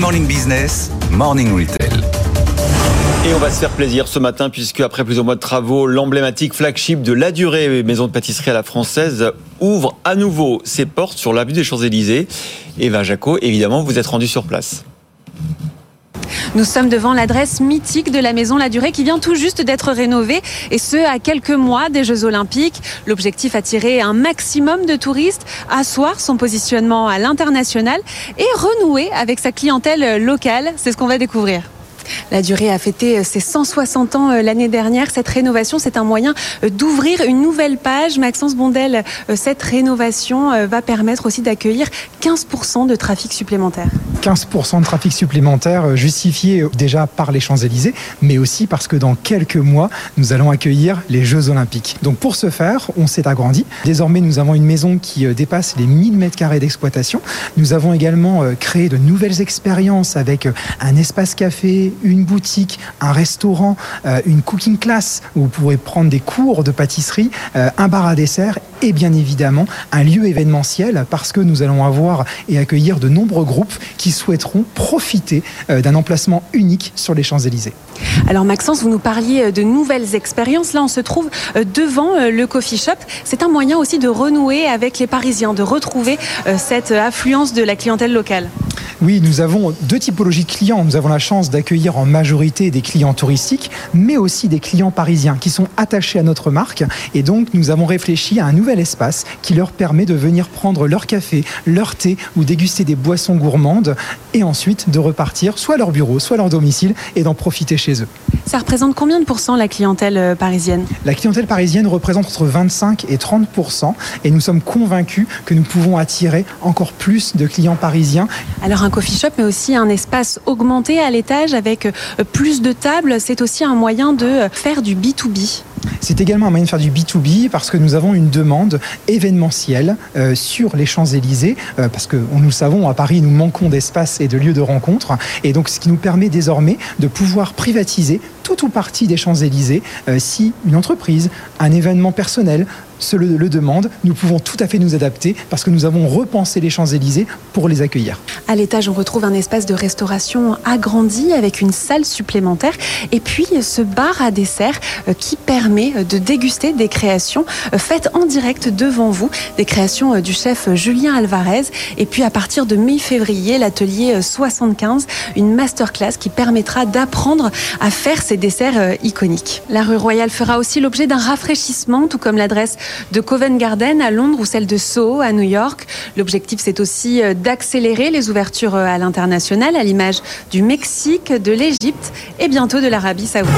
Morning Business, Morning Retail. Et on va se faire plaisir ce matin puisque après plusieurs mois de travaux, l'emblématique flagship de la durée maison de pâtisserie à la française ouvre à nouveau ses portes sur l'avenue des Champs-Élysées. Eva Jaco, évidemment, vous êtes rendu sur place. Nous sommes devant l'adresse mythique de la maison La Durée qui vient tout juste d'être rénovée et ce à quelques mois des Jeux Olympiques. L'objectif attirer un maximum de touristes, asseoir son positionnement à l'international et renouer avec sa clientèle locale. C'est ce qu'on va découvrir. La durée a fêté ses 160 ans euh, l'année dernière. Cette rénovation, c'est un moyen euh, d'ouvrir une nouvelle page. Maxence Bondel, euh, cette rénovation va permettre aussi d'accueillir 15% de trafic supplémentaire. 15% de trafic supplémentaire justifié déjà par les Champs-Élysées, mais aussi parce que dans quelques mois, nous allons accueillir les Jeux Olympiques. Donc pour ce faire, on s'est agrandi. Désormais, nous avons une maison qui dépasse les 1000 mètres carrés d'exploitation. Nous avons également créé de nouvelles expériences avec un espace café, une boutique, un restaurant, euh, une cooking class où vous pourrez prendre des cours de pâtisserie, euh, un bar à dessert et bien évidemment un lieu événementiel parce que nous allons avoir et accueillir de nombreux groupes qui souhaiteront profiter euh, d'un emplacement unique sur les Champs-Élysées. Alors Maxence, vous nous parliez de nouvelles expériences. Là, on se trouve devant le coffee shop. C'est un moyen aussi de renouer avec les Parisiens, de retrouver cette affluence de la clientèle locale. Oui, nous avons deux typologies de clients. Nous avons la chance d'accueillir en majorité des clients touristiques, mais aussi des clients parisiens qui sont attachés à notre marque. Et donc, nous avons réfléchi à un nouvel espace qui leur permet de venir prendre leur café, leur thé ou déguster des boissons gourmandes et ensuite de repartir soit à leur bureau, soit à leur domicile et d'en profiter chez eux. Ça représente combien de pourcents la clientèle euh, parisienne? La clientèle parisienne représente entre 25 et 30% et nous sommes convaincus que nous pouvons attirer encore plus de clients parisiens. Alors un coffee shop, mais aussi un espace augmenté à l'étage avec euh, plus de tables, c'est aussi un moyen de euh, faire du B2B. C'est également un moyen de faire du B2B parce que nous avons une demande événementielle sur les Champs-Élysées, parce que nous savons, à Paris, nous manquons d'espace et de lieux de rencontre. Et donc, ce qui nous permet désormais de pouvoir privatiser tout ou partie des Champs-Élysées euh, si une entreprise, un événement personnel se le, demande, nous pouvons tout à fait nous adapter parce que nous avons repensé les Champs-Élysées pour les accueillir. À l'étage, on retrouve un espace de restauration agrandi avec une salle supplémentaire et puis ce bar à dessert euh, qui permet euh, de déguster des créations faites en direct devant vous, des créations du chef Julien Alvarez et puis à partir de mi-février, l'atelier 75, une masterclass qui permettra d'apprendre à faire ces desserts euh, iconiques. La rue Royale fera aussi l'objet d'un rafraîchissement, tout comme l'adresse de Covent Garden à Londres ou celle de Soho à New York. L'objectif, c'est aussi euh, d'accélérer les ouvertures euh, à l'international, à l'image du Mexique, de l'Égypte et bientôt de l'Arabie saoudite.